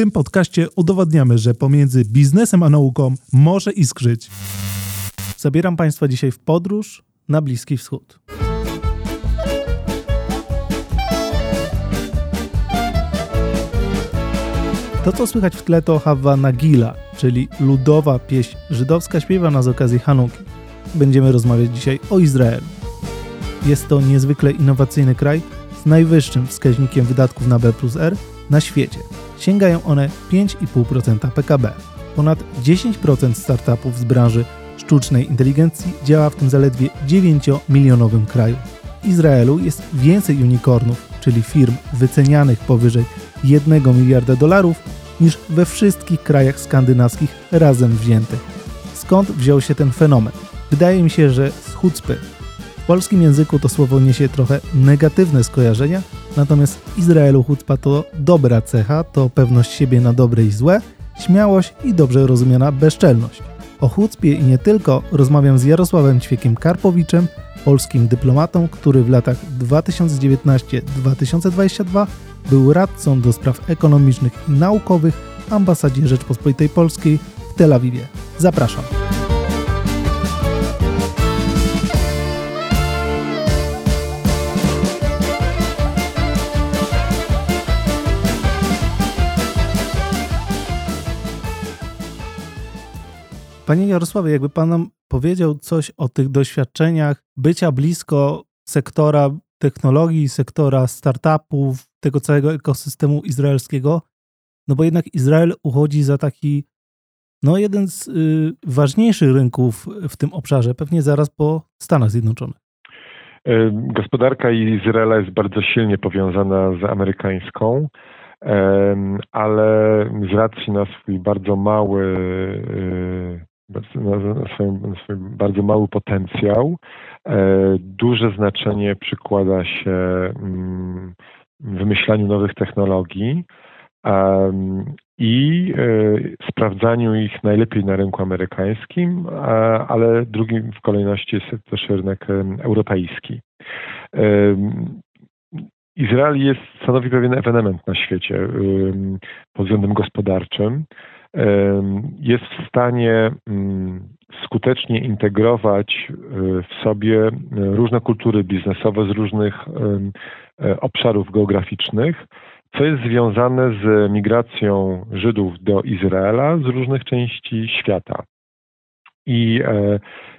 tym podcaście udowadniamy, że pomiędzy biznesem a nauką może iskrzyć. Zabieram Państwa dzisiaj w podróż na Bliski Wschód. To, co słychać w tle, to Hawa Nagila, czyli ludowa pieśń żydowska śpiewana z okazji Hanuki. Będziemy rozmawiać dzisiaj o Izraelu. Jest to niezwykle innowacyjny kraj z najwyższym wskaźnikiem wydatków na B plus R na świecie. Sięgają one 5,5% PKB. Ponad 10% startupów z branży sztucznej inteligencji działa w tym zaledwie 9-milionowym kraju. W Izraelu jest więcej unicornów, czyli firm wycenianych powyżej 1 miliarda dolarów, niż we wszystkich krajach skandynawskich razem wziętych. Skąd wziął się ten fenomen? Wydaje mi się, że z chucpy. Polskim języku to słowo niesie trochę negatywne skojarzenia, natomiast w Izraelu chucpa to dobra cecha, to pewność siebie na dobre i złe, śmiałość i dobrze rozumiana bezczelność. O chucpie i nie tylko rozmawiam z Jarosławem Ćwiekiem Karpowiczem, polskim dyplomatą, który w latach 2019-2022 był radcą do spraw ekonomicznych i naukowych w ambasadzie Rzeczpospolitej Polskiej w Tel Awiwie. Zapraszam. Panie Jarosławie, jakby Pan nam powiedział coś o tych doświadczeniach bycia blisko sektora technologii, sektora startupów, tego całego ekosystemu izraelskiego, no bo jednak Izrael uchodzi za taki, no jeden z y, ważniejszych rynków w tym obszarze, pewnie zaraz po Stanach Zjednoczonych. E, gospodarka Izraela jest bardzo silnie powiązana z amerykańską, ale z racji na swój bardzo mały y, na swój, na swój bardzo mały potencjał. E, duże znaczenie przykłada się mm, wymyślaniu nowych technologii i e, sprawdzaniu ich najlepiej na rynku amerykańskim, ale drugim w kolejności jest też rynek europejski. Izrael jest, stanowi pewien ewenement na świecie pod względem gospodarczym jest w stanie mm, skutecznie integrować e, w sobie e, różne kultury biznesowe z różnych e, obszarów geograficznych, co jest związane z migracją Żydów do Izraela z różnych części świata. I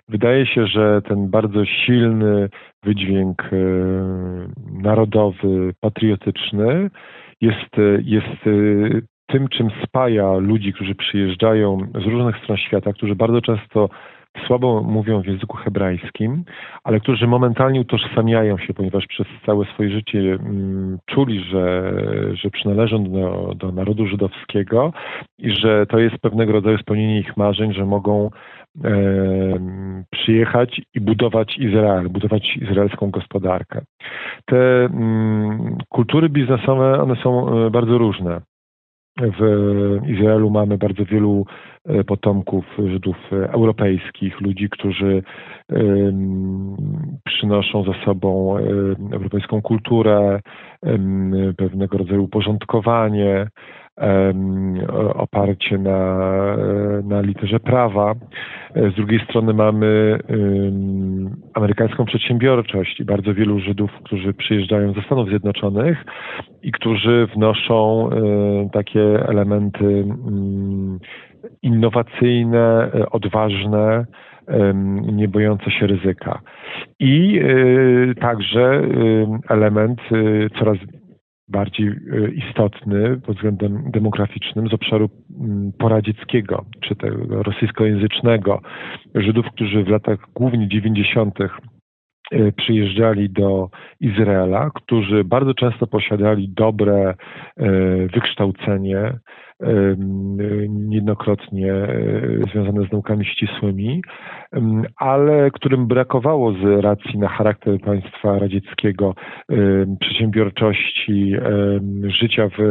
wydaje się, że ten bardzo silny wydźwięk narodowy, patriotyczny jest, jest tym, czym spaja ludzi, którzy przyjeżdżają z różnych stron świata, którzy bardzo często słabo mówią w języku hebrajskim, ale którzy momentalnie utożsamiają się, ponieważ przez całe swoje życie mm, czuli, że, że przynależą do, do narodu żydowskiego i że to jest pewnego rodzaju spełnienie ich marzeń, że mogą e, przyjechać i budować Izrael, budować izraelską gospodarkę. Te mm, kultury biznesowe, one są e, bardzo różne. W Izraelu mamy bardzo wielu e, potomków Żydów europejskich, ludzi, którzy przynoszą ze sobą europejską kulturę, pewnego rodzaju uporządkowanie, oparcie na, na literze prawa. Z drugiej strony mamy amerykańską przedsiębiorczość i bardzo wielu Żydów, którzy przyjeżdżają ze Stanów Zjednoczonych i którzy wnoszą takie elementy innowacyjne, odważne, nie bojące się ryzyka. I także element coraz bardziej e, istotny pod względem demograficznym z obszaru mm, poradzieckiego, czy tego rosyjskojęzycznego. Żydów, którzy w latach głównie 90. E, przyjeżdżali do Izraela, którzy bardzo często posiadali dobre e, wykształcenie, niejednokrotnie związane z naukami ścisłymi, ale którym brakowało z racji na charakter państwa radzieckiego przedsiębiorczości, życia w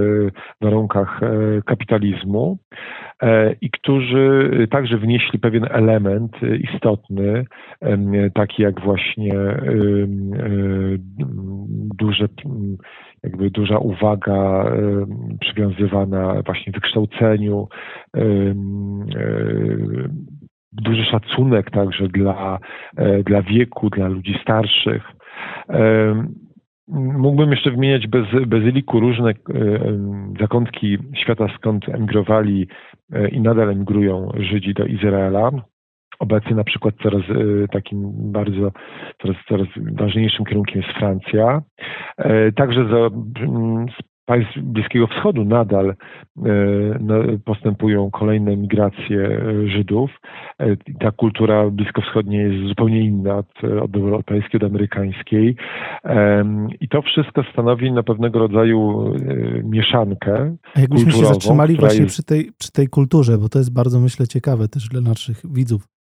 warunkach e, kapitalizmu e, i którzy także wnieśli pewien element istotny, taki jak właśnie e, duże jakby duża uwaga przywiązywana właśnie wykształceniu, duży szacunek także dla, dla wieku, dla ludzi starszych. Mógłbym jeszcze wymieniać bez bezyliku różne zakątki świata, skąd emigrowali i nadal emigrują Żydzi do Izraela. Obecnie na przykład coraz e, takim bardzo, coraz, coraz ważniejszym kierunkiem jest Francja. E, także za, z państw Bliskiego Wschodu nadal e, postępują kolejne migracje Żydów. Ta kultura bliskowschodnia jest zupełnie inna od, od europejskiej, od amerykańskiej. I to wszystko stanowi na pewnego rodzaju mieszankę. A jakbyśmy się zatrzymali właśnie jest... przy, tej, przy tej kulturze, bo to jest bardzo, myślę, ciekawe też dla naszych widzów.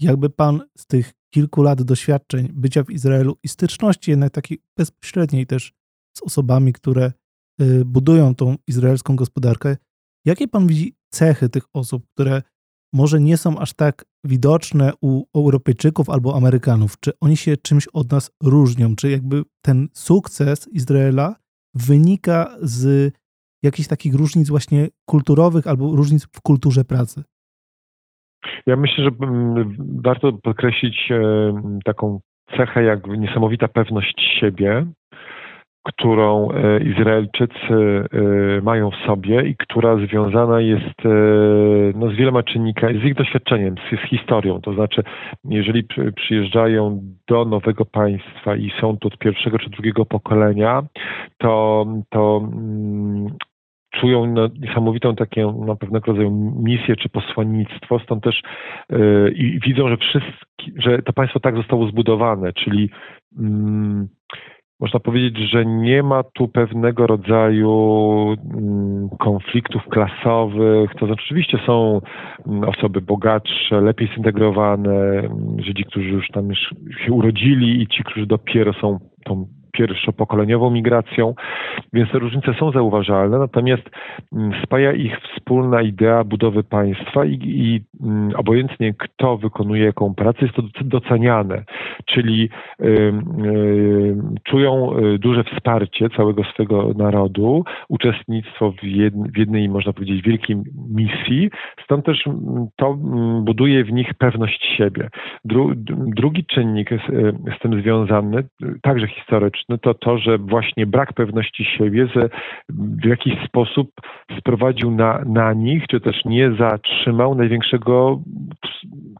Jakby pan z tych kilku lat doświadczeń bycia w Izraelu i styczności jednak takiej bezpośredniej też z osobami, które y, budują tą izraelską gospodarkę, jakie pan widzi cechy tych osób, które może nie są aż tak widoczne u Europejczyków albo Amerykanów? Czy oni się czymś od nas różnią? Czy jakby ten sukces Izraela wynika z jakichś takich różnic właśnie kulturowych albo różnic w kulturze pracy? Ja myślę, że mm, warto podkreślić e, taką cechę jak niesamowita pewność siebie, którą e, Izraelczycy e, mają w sobie i która związana jest no, z wieloma czynnikami, z ich doświadczeniem, z, z historią. To znaczy, jeżeli przyjeżdżają do nowego państwa i są tu od pierwszego czy drugiego pokolenia, to, to mm, czują niesamowitą taką no, pewnego rodzaju misję czy posłannictwo, stąd też yy, i widzą, że wszystkie, że to państwo tak zostało zbudowane, czyli mm, można powiedzieć, że nie ma tu pewnego rodzaju mm, konfliktów klasowych. To znaczy, oczywiście są mm, osoby bogatsze, lepiej zintegrowane, Żydzi, którzy już tam już się urodzili i ci, którzy dopiero są tą pierwszopokoleniową migracją, więc te różnice są zauważalne, natomiast mm, spaja ich wspólna idea budowy państwa i, i mm, obojętnie kto wykonuje jaką pracę, jest to doceniane, czyli y, y, czują y, duże wsparcie całego swego narodu, uczestnictwo w, jed, w jednej, można powiedzieć, wielkiej misji, stąd też mm, to buduje w nich pewność siebie. Dru, drugi czynnik z, z tym związany, także historyczny, no to to, że właśnie brak pewności siebie w jakiś sposób sprowadził na, na nich, czy też nie zatrzymał największego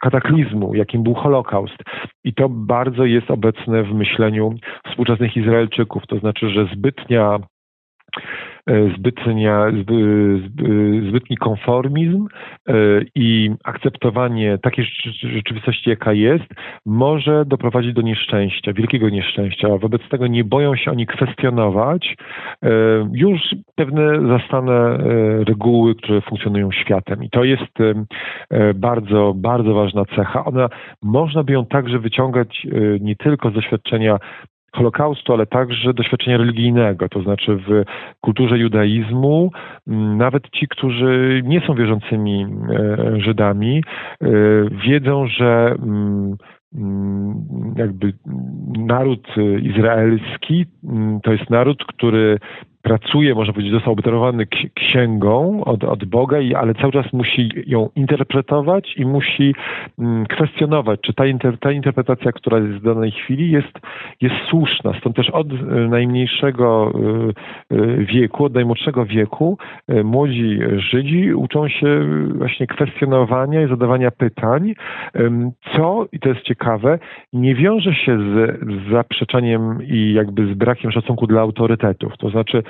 kataklizmu, jakim był Holokaust. I to bardzo jest obecne w myśleniu współczesnych Izraelczyków, to znaczy, że zbytnia zbytnia, zbytni konformizm e, i akceptowanie takiej rzeczywistości, jaka jest, może doprowadzić do nieszczęścia, wielkiego nieszczęścia. Wobec tego nie boją się oni kwestionować e, już pewne zastane reguły, które funkcjonują światem. I to jest bardzo, bardzo ważna cecha. Ona można by ją także wyciągać nie tylko z doświadczenia Holokaustu, ale także doświadczenia religijnego, to znaczy w kulturze judaizmu, nawet ci, którzy nie są wierzącymi e, Żydami, e, wiedzą, że jakby naród izraelski to jest naród, który pracuje, można powiedzieć, został obdarowany księgą od, od Boga, ale cały czas musi ją interpretować i musi mm, kwestionować, czy ta, inter, ta interpretacja, która jest w danej chwili, jest, jest słuszna. Stąd też od y, najmniejszego y, y, wieku, od najmłodszego wieku młodzi Żydzi uczą się właśnie kwestionowania i zadawania pytań, co, i to jest ciekawe, nie wiąże się z, z i jakby z brakiem szacunku dla autorytetów. To znaczy,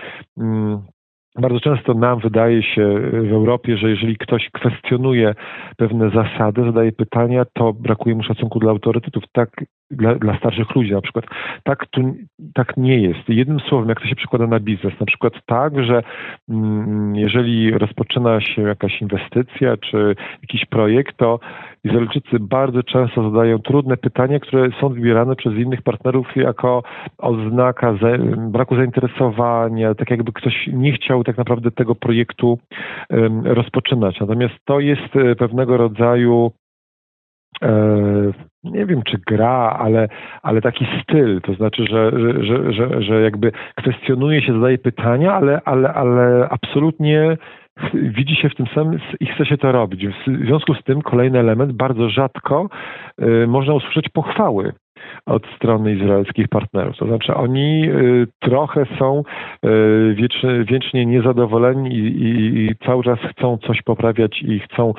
bardzo często nam wydaje się w Europie, że jeżeli ktoś kwestionuje pewne zasady, zadaje pytania, to brakuje mu szacunku dla autorytetów. Tak dla, dla starszych ludzi na przykład. Tak, tu, tak nie jest. Jednym słowem, jak to się przekłada na biznes, na przykład tak, że mm, jeżeli rozpoczyna się jakaś inwestycja czy jakiś projekt, to Izraelczycy bardzo często zadają trudne pytania, które są wybierane przez innych partnerów jako oznaka za, braku zainteresowania, tak jakby ktoś nie chciał tak naprawdę tego projektu um, rozpoczynać. Natomiast to jest e, pewnego rodzaju nie wiem czy gra, ale, ale taki styl, to znaczy, że, że, że, że jakby kwestionuje się, zadaje pytania, ale, ale, ale absolutnie widzi się w tym samym i chce się to robić. W związku z tym kolejny element, bardzo rzadko y, można usłyszeć pochwały od strony izraelskich partnerów. To znaczy oni y, trochę są y, wiecznie, wiecznie niezadowoleni i, i, i, cały czas chcą coś poprawiać i chcą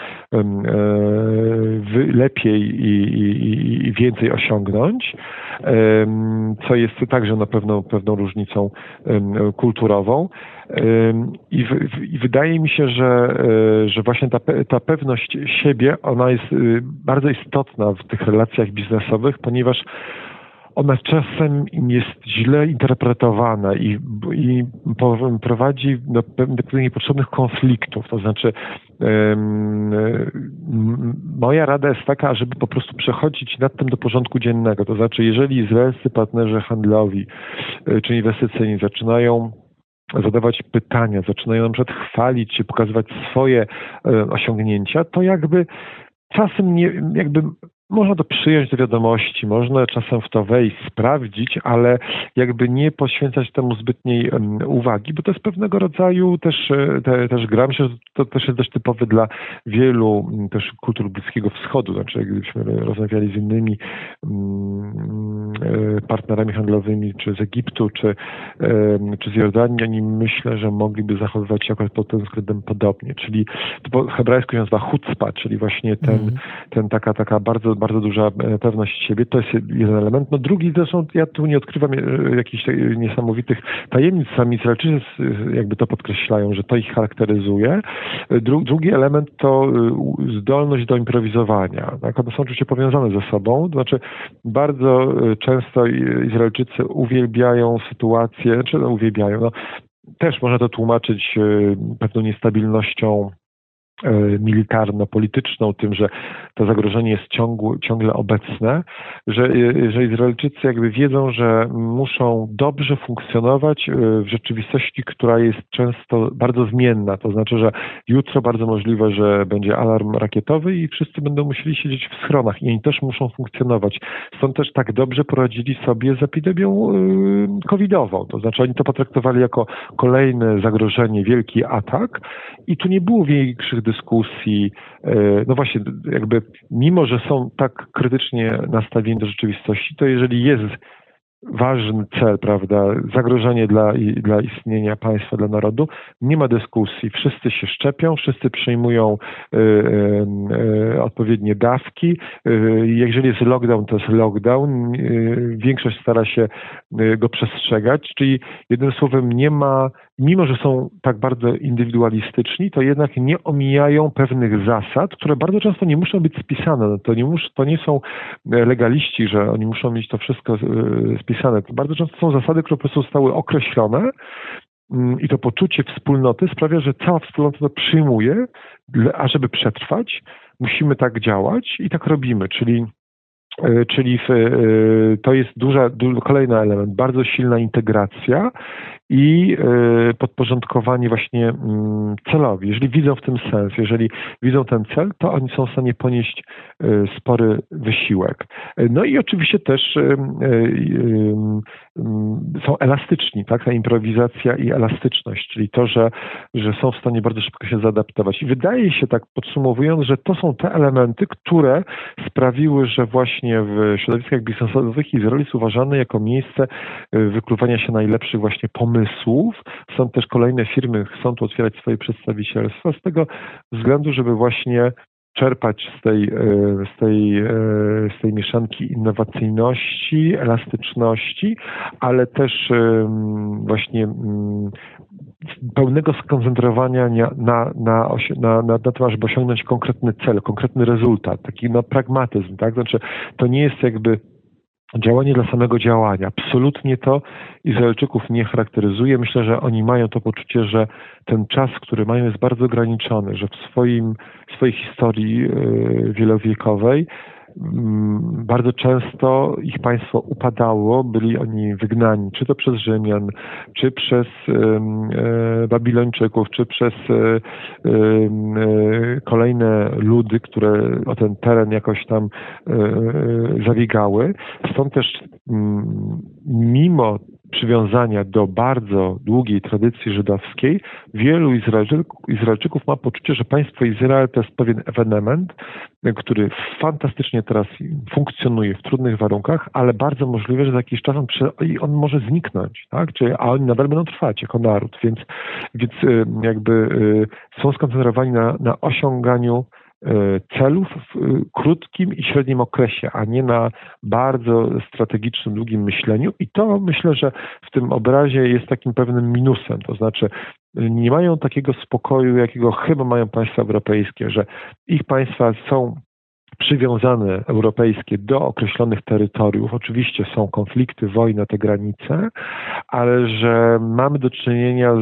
lepiej i, i, więcej osiągnąć, co jest także na pewno pewną różnicą kulturową. I, w, I, wydaje mi się, że, e, że właśnie ta, ta pewność siebie, ona jest y, bardzo istotna w tych relacjach biznesowych, ponieważ ona czasem jest źle interpretowana i, i prowadzi do pewnych niepotrzebnych konfliktów. To znaczy, moja rada jest taka, żeby po prostu przechodzić nad tym do porządku dziennego. To znaczy, jeżeli izraelscy partnerzy handlowi e, czy inwestycyjni zaczynają zadawać pytania, zaczynają na przykład chwalić się, pokazywać swoje e, osiągnięcia, to jakby czasem nie, jakby można to przyjąć do wiadomości, można czasem w to wejść, sprawdzić, ale jakby nie poświęcać temu zbytniej uwagi, bo to jest pewnego rodzaju też, e, te, też gra. Myślę, że to też jest dość typowe dla wielu też kultur Bliskiego Wschodu. Znaczy, gdybyśmy rozmawiali z innymi e, partnerami handlowymi, czy z Egiptu, czy, czy z Jordanii, oni myślę, że mogliby zachowywać się akurat pod tym względem podobnie. Czyli to po hebrajsku się nazywa chutzpa, czyli właśnie ten, mm. ten taka, taka bardzo bardzo duża e, pewność siebie. To jest jeden element. No drugi zresztą, ja tu nie odkrywam e, jakichś niesamowitych tajemnic. Sami Izraelczycy jakby to podkreślają, że to ich charakteryzuje. E, dru, drugi element to zdolność do improwizowania. Tak? One są oczywiście powiązane ze sobą. To znaczy bardzo często Izraelczycy uwielbiają sytuację, czy no uwielbiają, no, też można to tłumaczyć pewną niestabilnością E, militarno-polityczną, tym, że to zagrożenie jest ciągłe, ciągle obecne, że, e, że Izraelczycy jakby wiedzą, że muszą dobrze funkcjonować e, w rzeczywistości, która jest często bardzo zmienna. To znaczy, że jutro bardzo możliwe, że będzie alarm rakietowy i wszyscy będą musieli siedzieć w schronach i oni też muszą funkcjonować. Stąd też tak dobrze poradzili sobie z epidemią covidową. To znaczy oni to potraktowali jako kolejne zagrożenie, wielki atak i tu nie było większych dyskusji, e, no właśnie, jakby mimo, że są tak krytycznie nastawieni do rzeczywistości, to jeżeli jest ważny cel, prawda, zagrożenie dla, dla istnienia państwa, dla narodu, nie ma dyskusji. Wszyscy się szczepią, wszyscy przyjmują y, y, odpowiednie dawki. Y, jeżeli jest lockdown, to jest lockdown. Większość stara się go przestrzegać, czyli jednym słowem nie ma, mimo że są tak bardzo indywidualistyczni, to jednak nie omijają pewnych zasad, które bardzo często nie muszą być spisane. No to nie, mus, to nie są legaliści, że oni muszą mieć to wszystko spisane wpisane. To bardzo często są zasady, które po prostu zostały określone mm, i to poczucie wspólnoty sprawia, że cała wspólnota to przyjmuje, a żeby przetrwać, musimy tak działać i tak robimy, czyli e, Czyli w, e, to jest duża, kolejny element, bardzo silna integracja i e, podporządkowanie właśnie mm, celowi. Jeżeli widzą w tym sens, jeżeli widzą ten cel, to oni są w stanie ponieść e, spory wysiłek. No i oczywiście też są elastyczni, tak? Ta improwizacja i elastyczność, czyli to, że, że są w stanie bardzo szybko się zaadaptować. I wydaje się, tak podsumowując, że to są te elementy, które sprawiły, że właśnie w środowiskach biznesowych Izrael jest uważany jako miejsce wykluwania się najlepszych właśnie pomysłów, pomysłów. Są też kolejne firmy, chcą tu otwierać swoje przedstawicielstwa z tego względu, żeby właśnie czerpać z tej, e, z tej, e, z tej mieszanki innowacyjności, elastyczności, ale też właśnie pełnego skoncentrowania na, na, na, na, na tym, żeby osiągnąć konkretny cel, konkretny rezultat, taki no, pragmatyzm, tak? Znaczy, to nie jest jakby działanie dla samego działania. Absolutnie to Izraelczyków nie charakteryzuje. Myślę, że oni mają to poczucie, że ten czas, który mają, jest bardzo ograniczony, że w swoim, swojej historii yy, wielowiekowej bardzo często ich państwo upadało, byli oni wygnani, czy to przez Rzymian, czy przez e, Babilończyków, czy przez e, kolejne ludy, które o ten teren jakoś tam zabiegały. Stąd też mm, mimo przywiązania do bardzo długiej tradycji żydowskiej, wielu Izraelczyków, ma poczucie, że państwo Izrael to jest pewien ewenement, który fantastycznie teraz funkcjonuje w trudnych warunkach, ale bardzo możliwe, że za jakiś czas on, on może zniknąć, tak? Czyli, a oni nadal będą trwać jako naród, więc, więc y, jakby y, są skoncentrowani na, na osiąganiu celów w e, krótkim i średnim okresie, a nie na bardzo strategicznym, długim myśleniu. I to myślę, że w tym obrazie jest takim pewnym minusem. To znaczy, nie mają takiego spokoju, jakiego chyba mają państwa europejskie, że ich państwa są przywiązane europejskie do określonych terytoriów. Oczywiście są konflikty, wojny, te granice, ale że mamy do czynienia z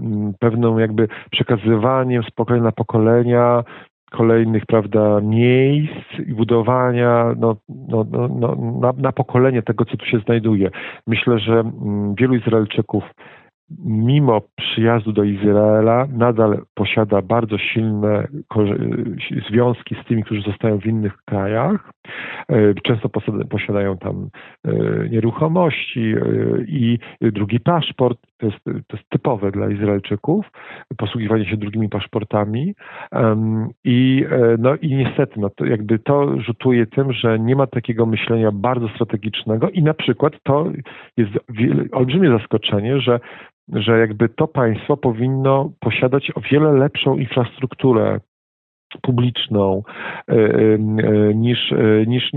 mm, pewną jakby przekazywaniem z pokolenia na pokolenia kolejnych prawda, miejsc i budowania no, no, no, no, na, na pokolenie tego, co tu się znajduje. Myślę, że mm, wielu Izraelczyków mimo przyjazdu do Izraela nadal posiada bardzo silne związki z tymi, którzy zostają w innych krajach. E, często posiadają tam e, nieruchomości e, i drugi paszport. To jest, to jest typowe dla Izraelczyków, posługiwanie się drugimi paszportami. I, no, i niestety, no, to jakby to rzutuje tym, że nie ma takiego myślenia bardzo strategicznego i na przykład to jest olbrzymie zaskoczenie, że że jakby to państwo powinno posiadać o wiele lepszą infrastrukturę publiczną e, e, niż, e, niż,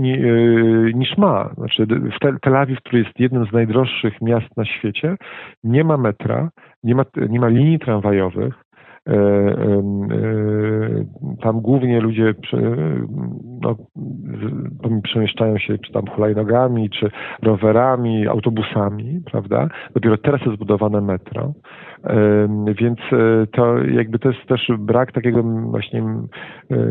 niż ma. Znaczy w Tel Awiw, który jest jednym z najdroższych miast na świecie, nie ma metra, nie ma, nie ma linii tramwajowych, tam głównie ludzie no, przemieszczają się czy tam hulajnogami, czy rowerami, autobusami, prawda? Dopiero teraz jest zbudowane metro. Więc e, to jakby to jest też brak takiego właśnie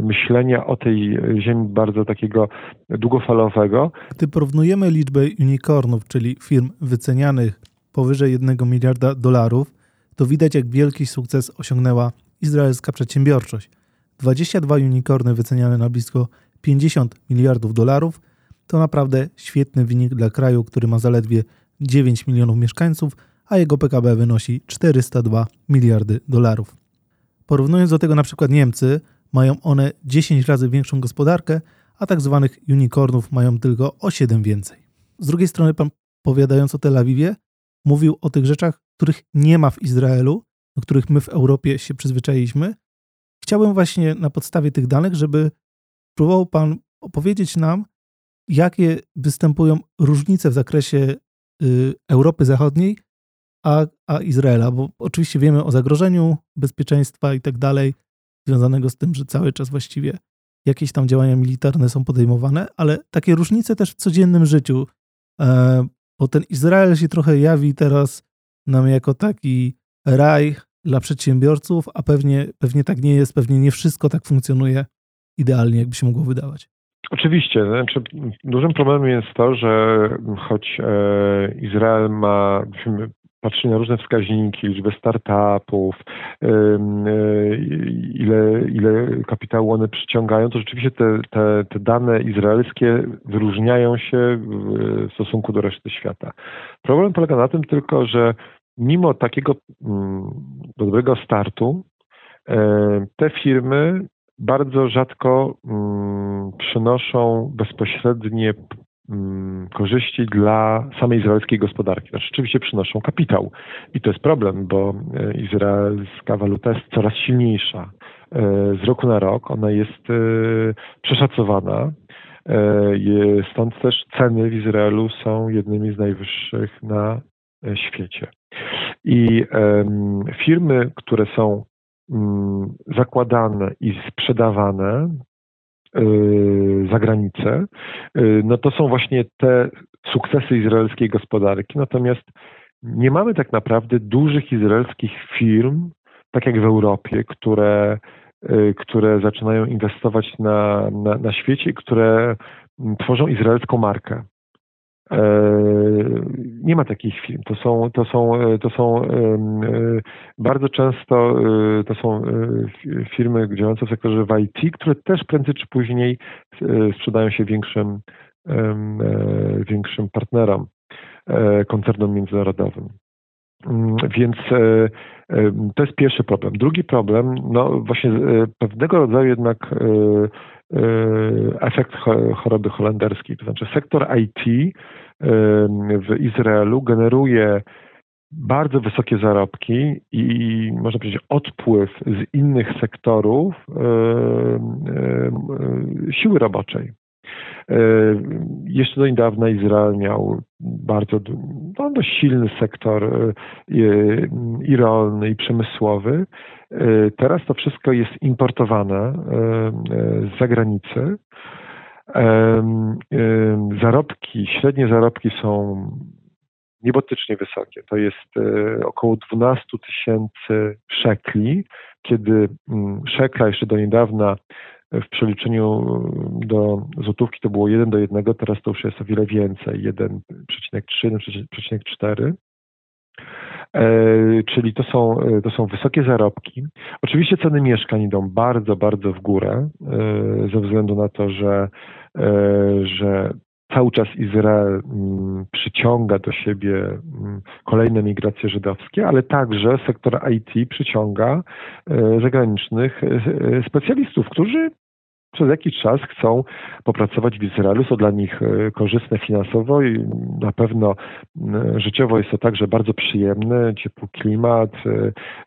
myślenia o tej ziemi bardzo takiego długofalowego. Gdy porównujemy liczbę unicornów, czyli firm wycenianych powyżej 1 miliarda dolarów, to widać, jak wielki sukces osiągnęła izraelska przedsiębiorczość. 22 unicorny wyceniane na blisko 50 miliardów dolarów to naprawdę świetny wynik dla kraju, który ma zaledwie 9 milionów mieszkańców, a jego PKB wynosi 402 miliardy dolarów. Porównując do tego na przykład Niemcy, mają one 10 razy większą gospodarkę, a tak zwanych unicornów mają tylko o 7 więcej. Z drugiej strony, pan powiadając o Tel Awiwie, mówił o tych rzeczach, których nie ma w Izraelu, do których my w Europie się przyzwyczailiśmy. Chciałbym właśnie na podstawie tych danych, żeby próbował Pan opowiedzieć nam, jakie występują różnice w zakresie y, Europy Zachodniej a, a Izraela, bo oczywiście wiemy o zagrożeniu bezpieczeństwa i tak dalej, związanego z tym, że cały czas właściwie jakieś tam działania militarne są podejmowane, ale takie różnice też w codziennym życiu, e, bo ten Izrael się trochę jawi teraz nam jako taki raj dla przedsiębiorców, a pewnie, pewnie tak nie jest, pewnie nie wszystko tak funkcjonuje idealnie, jakby się mogło wydawać. Oczywiście. Znaczy, dużym problemem jest to, że choć e, Izrael ma, patrzy na różne wskaźniki, liczbę startupów, e, ile, ile kapitału one przyciągają, to rzeczywiście te, te, te dane izraelskie wyróżniają się w stosunku do reszty świata. Problem polega na tym tylko, że mimo takiego mm, dobrego startu, e, te firmy bardzo rzadko mm, przynoszą bezpośrednie mm, korzyści dla samej izraelskiej gospodarki. Znaczy, oczywiście przynoszą kapitał i to jest problem, bo e, izraelska waluta jest coraz silniejsza. E, z roku na rok ona jest przeszacowana. Stąd też ceny w Izraelu są jednymi z najwyższych na świecie. I firmy, które są mm, zakładane i sprzedawane y, za granicę, y, no to są właśnie te sukcesy izraelskiej gospodarki. Natomiast nie mamy tak naprawdę dużych izraelskich firm, tak jak w Europie, które które zaczynają inwestować na, na, na świecie, które tworzą izraelską markę. E, nie ma takich firm. To są, to są, to są bardzo często to są firmy działające w sektorze w IT, które też prędzej czy później sprzedają się większym, większym partnerom, koncernom międzynarodowym. Mm, więc to jest pierwszy problem. Drugi problem, no właśnie pewnego rodzaju jednak efekt choroby holenderskiej. To znaczy sektor IT w Izraelu generuje bardzo wysokie zarobki i można powiedzieć odpływ z innych sektorów siły roboczej. Jeszcze do niedawna Izrael miał bardzo no, dość silny sektor i rolny, i przemysłowy. Teraz to wszystko jest importowane z zagranicy. Zarobki, średnie zarobki są niebotycznie wysokie. To jest e, około 12 tysięcy szekli, kiedy mm, szekla jeszcze do niedawna w przeliczeniu do złotówki to było 1 do 1, teraz to już jest o wiele więcej, 1,3, 1,4. E, czyli to są, e, to są wysokie zarobki. Oczywiście ceny mieszkań idą bardzo, bardzo w górę, e, ze względu na to, że, że cały czas Izrael mm, przyciąga do siebie mm, kolejne migracje żydowskie, ale także sektor IT przyciąga zagranicznych specjalistów, którzy przez jakiś czas chcą popracować w Izraelu. Są dla nich e, korzystne finansowo i na pewno życiowo jest to także bardzo przyjemne, ciepły klimat.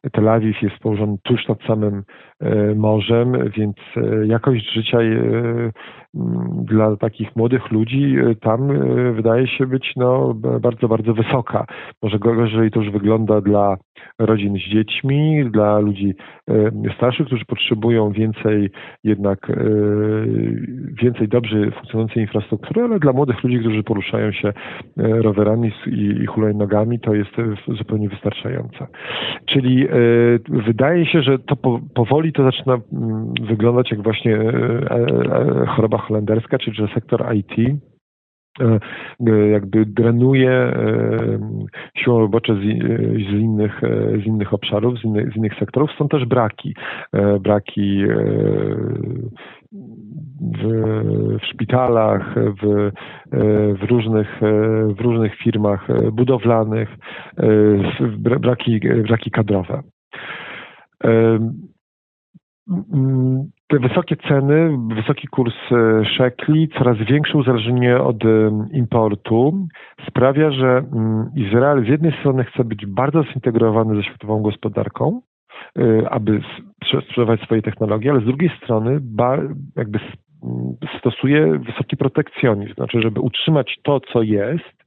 E, Tel Awiw jest położony tuż nad samym e, morzem, więc jakość życia dla takich młodych ludzi tam wydaje się być no, bardzo, bardzo wysoka. Może gorzej to już wygląda dla rodzin z dziećmi, dla ludzi starszych, którzy potrzebują więcej jednak więcej dobrze funkcjonującej infrastruktury, ale dla młodych ludzi, którzy poruszają się e, rowerami i hulajnogami, to jest e, zupełnie wystarczające. Czyli e, wydaje się, że to powoli to zaczyna mm, wyglądać jak właśnie choroba holenderska, czyli że sektor IT E, e, jakby drenuje e, siłą robocze z, innych, z innych obszarów, z innych, z innych sektorów. Są też braki. Braki w, w szpitalach, w, w, różnych, w różnych firmach budowlanych, braki, braki kadrowe te wysokie ceny, wysoki kurs e, szekli, coraz większe uzależnienie od e, importu sprawia, że mm, Izrael z jednej strony chce być bardzo zintegrowany ze światową gospodarką, e, aby sprzedawać swoje technologie, ale z drugiej strony jakby stosuje wysoki protekcjonizm, znaczy, żeby utrzymać to, co jest,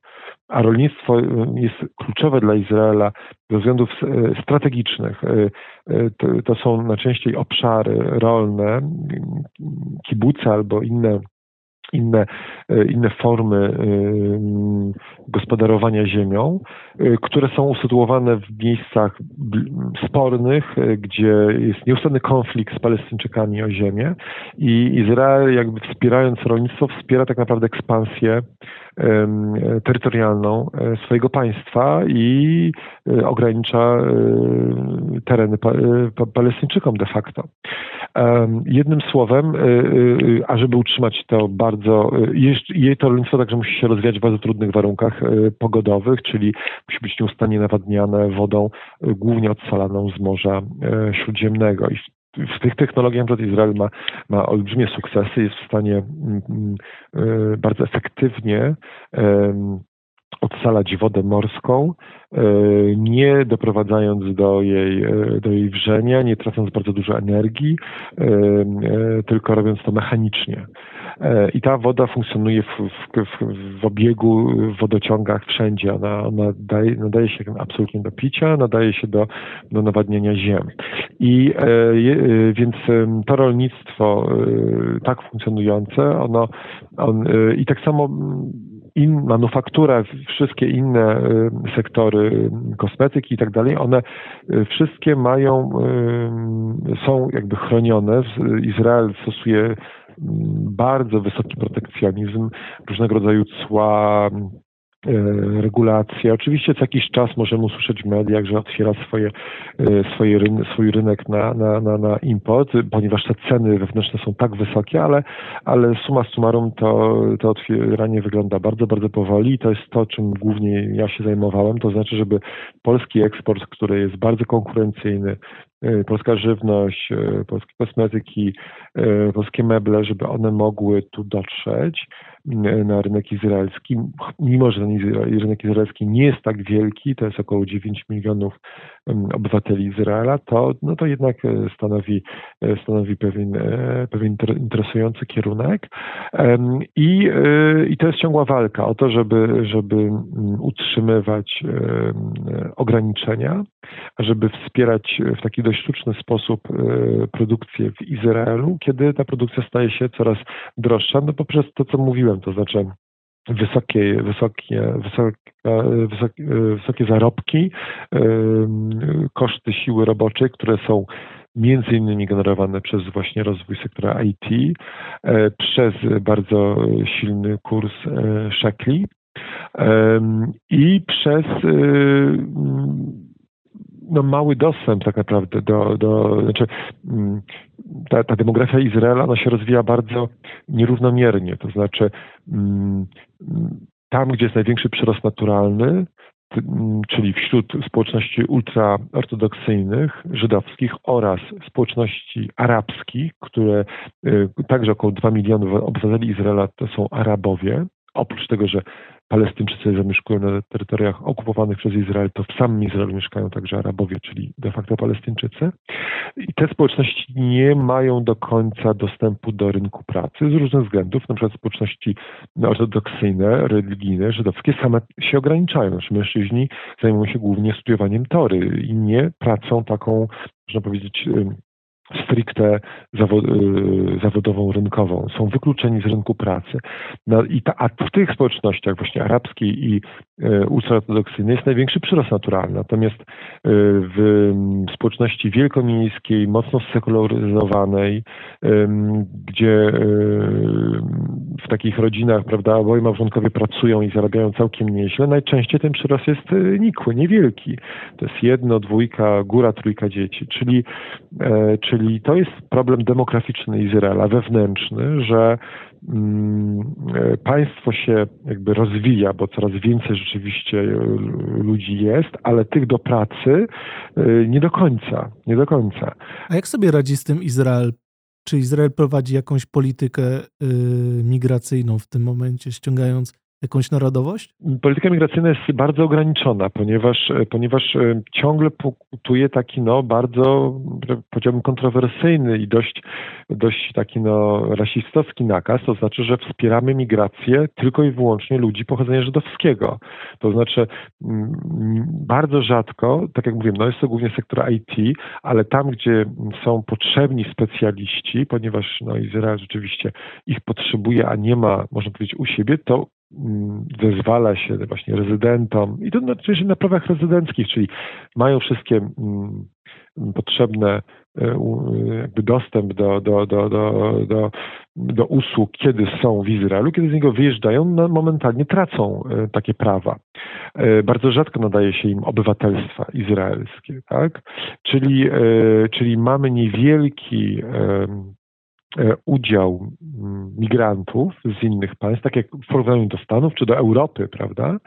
a rolnictwo y, jest kluczowe dla Izraela ze względów y, strategicznych. Y, to, są najczęściej obszary rolne, kibuce albo inne inne, inne formy gospodarowania ziemią, które są usytuowane w miejscach spornych, gdzie jest nieustanny konflikt z Palestyńczykami o ziemię i Izrael jakby wspierając rolnictwo wspiera tak naprawdę ekspansję terytorialną e, swojego państwa i e, ogranicza e, tereny Palestyńczykom de facto. Jednym słowem, a żeby utrzymać to bardzo, jej to rolnictwo także musi się rozwijać w bardzo trudnych warunkach pogodowych, czyli musi być nieustannie nawadniane wodą, głównie odsalaną z Morza Śródziemnego. I w tych technologiach na Izrael ma, ma olbrzymie sukcesy, jest w stanie mm, mm, e, bardzo efektywnie odsalać wodę morską, e, nie doprowadzając do jej, e, do jej wrzenia, nie tracąc bardzo dużo energii, tylko robiąc to mechanicznie. I ta woda funkcjonuje w, w, w obiegu, w wodociągach wszędzie. Ona, ona daje, nadaje się absolutnie do picia, nadaje się do, do nawadniania ziem. I e, e, więc to rolnictwo e, tak funkcjonujące, ono on, i tak samo in, wszystkie inne sektory, kosmetyki i tak dalej, one wszystkie mają są jakby chronione. Izrael stosuje bardzo wysoki protekcjonizm, różnego rodzaju cła, regulacje. Oczywiście co jakiś czas możemy usłyszeć w mediach, że otwiera swoje, e, swoje ryn, swój rynek na, na, na, na import, ponieważ te ceny wewnętrzne są tak wysokie, ale, ale suma summarum to, to otwieranie wygląda bardzo, bardzo powoli i to jest to, czym głównie ja się zajmowałem, to znaczy, żeby polski eksport, który jest bardzo konkurencyjny, e, polska żywność, polskie kosmetyki, polskie meble, żeby one mogły tu dotrzeć na rynek izraelski, mimo że ten rynek izraelski nie jest tak wielki, to jest około 9 milionów obywateli Izraela, to, no to jednak e, stanowi, e, stanowi pewien, e, pewien interesujący kierunek. I, I to jest ciągła walka o to, żeby, żeby utrzymywać ograniczenia, żeby wspierać w taki dość sztuczny sposób produkcję w Izraelu, kiedy ta produkcja staje się coraz droższa, no poprzez to, co mówiłem, to znaczy wysokie, wysokie, wysokie, wysokie, wysokie zarobki, koszty siły roboczej, które są między innymi generowane przez właśnie rozwój sektora IT, e, przez bardzo silny kurs e, szekli i przez e, no, mały dostęp tak naprawdę do, do znaczy, mm, ta, ta demografia Izraela ona się rozwija bardzo nierównomiernie, to znaczy mm, tam, gdzie jest największy przyrost naturalny, mm, czyli wśród społeczności ultraortodoksyjnych, żydowskich oraz społeczności arabskich, które y, także około 2 milionów obywateli Izraela to są Arabowie, oprócz tego, że Palestyńczycy zamieszkują na terytoriach okupowanych przez Izrael, to w samym Izraelu mieszkają także Arabowie, czyli de facto Palestyńczycy. I te społeczności nie mają do końca dostępu do rynku pracy z różnych względów. Na przykład społeczności ortodoksyjne, religijne, żydowskie same się ograniczają. Znaczy mężczyźni zajmują się głównie studiowaniem tory i nie pracą taką, można powiedzieć, stricte y, zawodową, rynkową. Są wykluczeni z rynku pracy. No i ta, a w tych społecznościach właśnie arabskiej i y, ultraortodoksyjnej jest największy przyrost naturalny. Natomiast y, w społeczności wielkomiejskiej, mocno sekularyzowanej, gdzie w takich rodzinach, prawda, oboje małżonkowie pracują i zarabiają całkiem nieźle, najczęściej ten przyrost jest nikły, niewielki. To jest jedno, dwójka, góra, trójka dzieci. Czyli, e, czyli Czyli to jest problem demograficzny Izraela, wewnętrzny, że mm, e, państwo się jakby rozwija, bo coraz więcej rzeczywiście e, ludzi jest, ale tych do pracy e, nie do końca, nie do końca. A jak sobie radzi z tym Izrael? Czy Izrael prowadzi jakąś politykę migracyjną w tym momencie, ściągając jakąś narodowość? Polityka migracyjna jest bardzo ograniczona, ponieważ, ponieważ e, ciągle pokutuje taki no, bardzo, powiedziałbym, kontrowersyjny i dość, dość taki no, rasistowski nakaz, to znaczy, że wspieramy migrację tylko i wyłącznie ludzi pochodzenia żydowskiego. To znaczy bardzo rzadko, tak jak mówiłem, no jest to głównie sektor IT, ale tam, gdzie są potrzebni specjaliści, ponieważ no, Izrael rzeczywiście ich potrzebuje, a nie ma, można powiedzieć, u siebie, to zezwala się właśnie rezydentom i to oczywiście na prawach rezydenckich, czyli mają wszystkie mm, potrzebne e, jakby dostęp do, do, do, do, do, usług, kiedy są w Izraelu, kiedy z niego wyjeżdżają, no, momentalnie tracą e, takie prawa. E, bardzo rzadko nadaje się im obywatelstwa izraelskie, tak? Czyli, czyli mamy niewielki E, udział mm, migrantów z innych państw, tak jak w porównaniu do Stanów czy do Europy, prawda?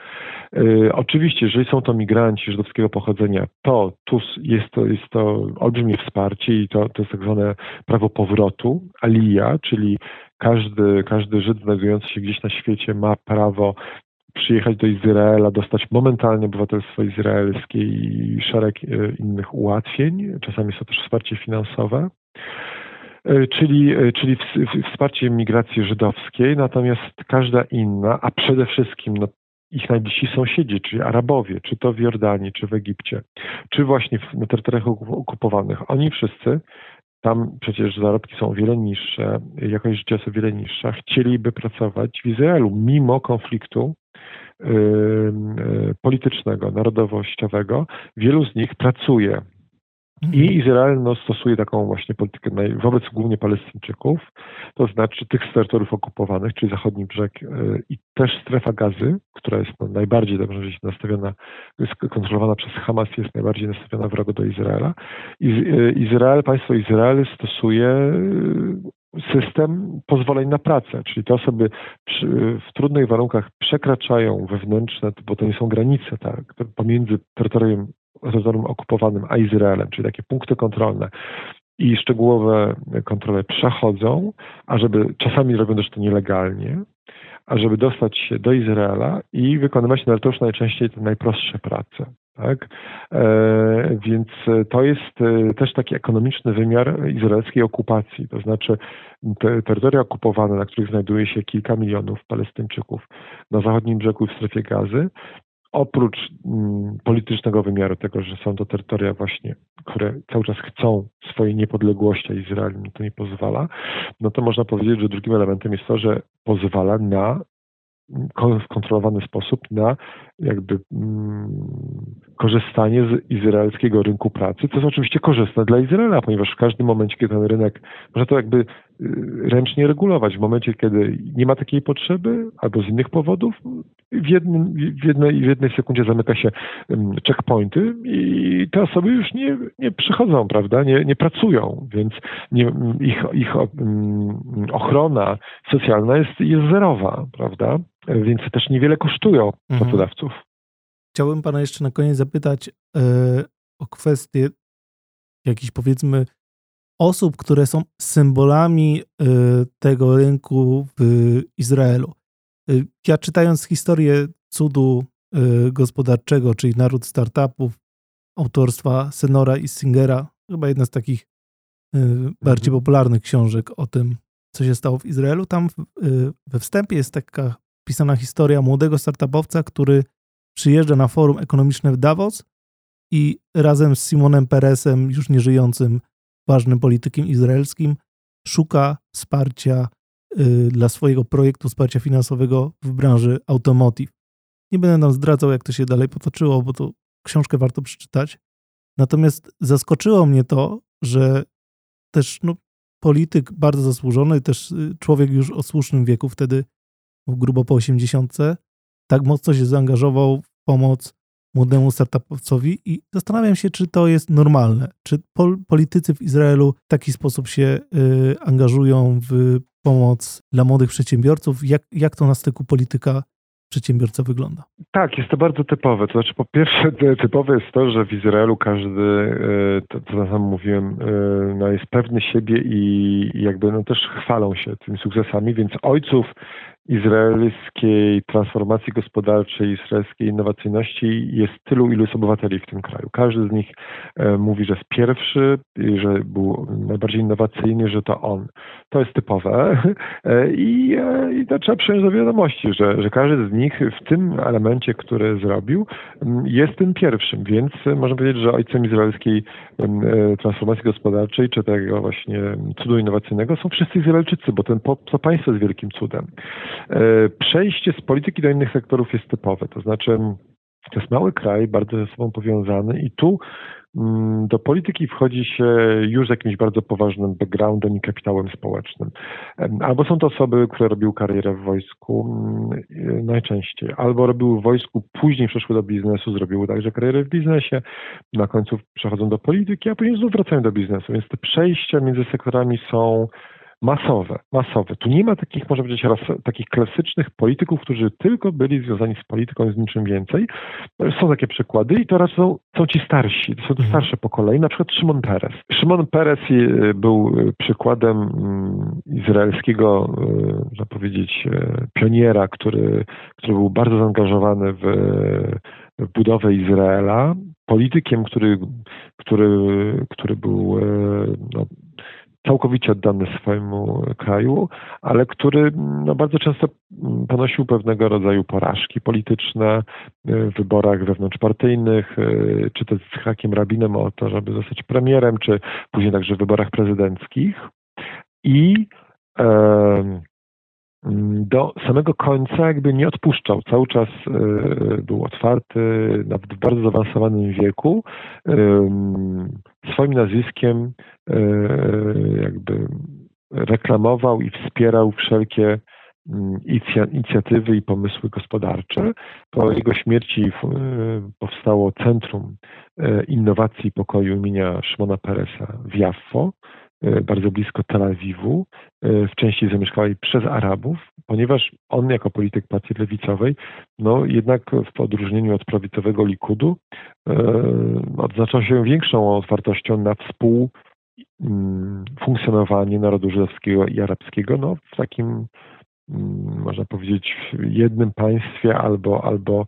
E, oczywiście, jeżeli są to migranci żydowskiego pochodzenia, to tu jest to, jest to olbrzymie wsparcie i to, to jest tak zwane prawo powrotu, alija, czyli każdy, każdy Żyd znajdujący się gdzieś na świecie ma prawo przyjechać do Izraela, dostać momentalnie obywatelstwo izraelskie i szereg e, innych ułatwień. Czasami to też wsparcie finansowe. E, czyli, e, czyli wsparcie migracji żydowskiej, natomiast każda inna, a przede wszystkim no, ich najbliżsi sąsiedzi, czyli Arabowie, czy to w Jordanii, czy w Egipcie, czy właśnie w, na terytoriach okupowanych, oni wszyscy, tam przecież zarobki są o wiele niższe, jakość życia jest o wiele niższa, chcieliby pracować w Izraelu, mimo konfliktu yy, politycznego, narodowościowego. Wielu z nich pracuje. I Izrael no, stosuje taką właśnie politykę wobec głównie Palestyńczyków, to znaczy tych z terytoriów okupowanych, czyli zachodni brzeg y, i też strefa gazy, która jest no, najbardziej dobrze nastawiona, jest kontrolowana przez Hamas, jest najbardziej nastawiona wrogo do Izraela. Y, Izrael, państwo Izrael stosuje system pozwoleń na pracę, czyli te osoby w trudnych warunkach przekraczają wewnętrzne, bo to nie są granice, tak, pomiędzy terytorium, terytorium okupowanym a Izraelem, czyli takie punkty kontrolne i szczegółowe kontrole przechodzą, a żeby czasami robią też to nielegalnie, a żeby dostać się do Izraela i wykonywać na to już najczęściej te najprostsze prace. Tak? E, więc to jest e, też taki ekonomiczny wymiar izraelskiej okupacji, to znaczy te terytoria okupowane, na których znajduje się kilka milionów Palestyńczyków na zachodnim brzegu w strefie gazy, oprócz mm, politycznego wymiaru tego, że są to terytoria właśnie, które cały czas chcą swojej niepodległości, a Izrael im to nie pozwala, no to można powiedzieć, że drugim elementem jest to, że pozwala na w kontrolowany sposób na jakby mm, korzystanie z izraelskiego rynku pracy, co jest oczywiście korzystne dla Izraela, ponieważ w każdym momencie, kiedy ten rynek, można to jakby ręcznie regulować, w momencie, kiedy nie ma takiej potrzeby albo z innych powodów, w, jednym, w, jednej, w jednej sekundzie zamyka się checkpointy i te osoby już nie, nie przychodzą, prawda, nie, nie pracują, więc nie, ich, ich ochrona socjalna jest, jest zerowa, prawda, więc też niewiele kosztują mhm. pracodawców. Chciałbym pana jeszcze na koniec zapytać e, o kwestię jakichś powiedzmy osób, które są symbolami e, tego rynku w Izraelu. E, ja czytając historię cudu gospodarczego, czyli Naród Startupów, autorstwa Senora i Singera, chyba jedna z takich bardziej mhm. popularnych książek o tym, co się stało w Izraelu. Tam we wstępie jest taka pisana historia młodego startupowca, który przyjeżdża na forum ekonomiczne w Davos i razem z Simonem Peresem, już nieżyjącym ważnym politykiem izraelskim, szuka wsparcia y, dla swojego projektu, wsparcia finansowego w branży automotive. Nie będę nam zdradzał, jak to się dalej potoczyło, bo to książkę warto przeczytać. Natomiast zaskoczyło mnie to, że też no, polityk bardzo zasłużony, też y, człowiek już o słusznym wieku wtedy grubo po 80, tak mocno się zaangażował w pomoc młodemu startupowcowi i zastanawiam się, czy to jest normalne. Czy pol politycy w Izraelu w taki sposób się y, angażują w pomoc dla młodych przedsiębiorców? Jak, jak to na styku polityka przedsiębiorca wygląda? Tak, jest to bardzo typowe. To znaczy, po pierwsze, typowe jest to, że w Izraelu każdy, y, to co sam mówiłem, y, no jest pewny siebie i jakby no też chwalą się tymi sukcesami, więc ojców izraelskiej transformacji gospodarczej, izraelskiej innowacyjności jest tylu, ilu jest obywateli w tym kraju. Każdy z nich e, mówi, że jest pierwszy, że był najbardziej innowacyjny, że to on. To jest typowe e, i, e, i to trzeba przyjąć do wiadomości, że, że każdy z nich w tym elemencie, który zrobił, jest tym pierwszym, więc można powiedzieć, że ojcem izraelskiej transformacji gospodarczej, czy tego właśnie cudu innowacyjnego są wszyscy Izraelczycy, bo ten, to państwo jest wielkim cudem. E, przejście z polityki do innych sektorów jest typowe, to znaczy to jest mały kraj, bardzo ze sobą powiązany i tu mm, do polityki wchodzi się już z jakimś bardzo poważnym backgroundem i kapitałem społecznym. Albo są to osoby, które robiły karierę w wojsku mm, najczęściej, albo robiły w wojsku, później przeszły do biznesu, zrobiły także karierę w biznesie, na końcu przechodzą do polityki, a później znów wracają do biznesu. Więc te przejścia między sektorami są masowe, masowe. Tu nie ma takich, można powiedzieć, raz, takich klasycznych polityków, którzy tylko byli związani z polityką i z niczym więcej. Są takie przykłady i teraz są, są ci starsi, to są te mhm. starsze pokolenia, na przykład Szymon Peres. Szymon Peres y, był y, przykładem mm, izraelskiego, y, można powiedzieć, pioniera, który, który był bardzo zaangażowany w, w budowę Izraela, politykiem, który, który, który był no, całkowicie oddany swojemu kraju, ale który no, bardzo często ponosił pewnego rodzaju porażki polityczne w wyborach wewnątrzpartyjnych, czy to z Hakiem Rabinem o to, żeby zostać premierem, czy później także w wyborach prezydenckich. I e, do samego końca jakby nie odpuszczał. Cały czas był otwarty, nawet w bardzo zaawansowanym wieku. Swoim nazwiskiem jakby reklamował i wspierał wszelkie mm, inicjatywy i pomysły gospodarcze. Po jego śmierci e, powstało Centrum e, Innowacji i Pokoju imienia Szymona Peresa w Jaffo, e, bardzo blisko Tel Awiwu, w części zamieszkałej przez Arabów, ponieważ on jako polityk partii lewicowej, no jednak w odróżnieniu od prawicowego Likudu, odznaczał się większą otwartością na współ funkcjonowanie narodu żydowskiego i arabskiego no, w takim, mm, można powiedzieć, jednym państwie albo, albo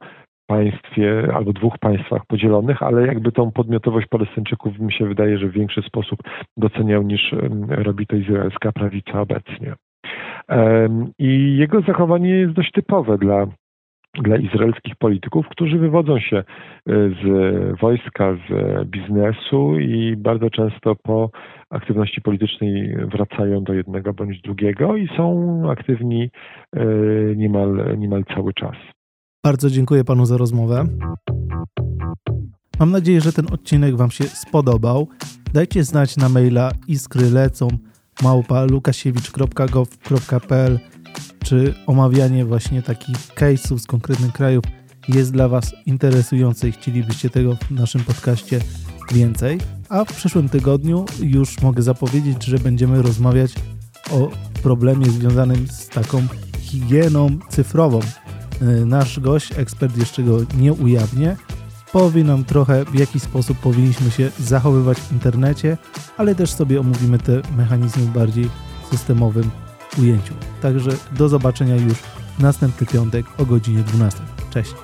państwie, albo dwóch państwach podzielonych, ale jakby tą podmiotowość Palestyńczyków mi się wydaje, że w większy sposób doceniał niż robi to izraelska prawica obecnie. I jego zachowanie jest dość typowe dla dla izraelskich polityków, którzy wywodzą się e, z wojska, z biznesu i bardzo często po aktywności politycznej wracają do jednego bądź drugiego i są aktywni e, niemal, niemal cały czas. Bardzo dziękuję panu za rozmowę. Mam nadzieję, że ten odcinek wam się spodobał. Dajcie znać na maila iskrylecą czy omawianie właśnie takich case'ów z konkretnych krajów jest dla Was interesujące i chcielibyście tego w naszym podcaście więcej. A w przyszłym tygodniu już mogę zapowiedzieć, że będziemy rozmawiać o problemie związanym z taką higieną cyfrową. Y, nasz gość, ekspert jeszcze go nie ujawnię, powie nam trochę w jaki sposób powinniśmy się zachowywać w internecie, ale też sobie omówimy te mechanizmy w bardziej systemowym ujęciu. Także do zobaczenia już następny piątek o godzinie 12. Cześć.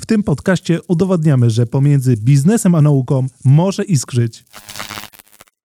W tym podcaście udowadniamy, że pomiędzy biznesem a nauką może iskrzyć.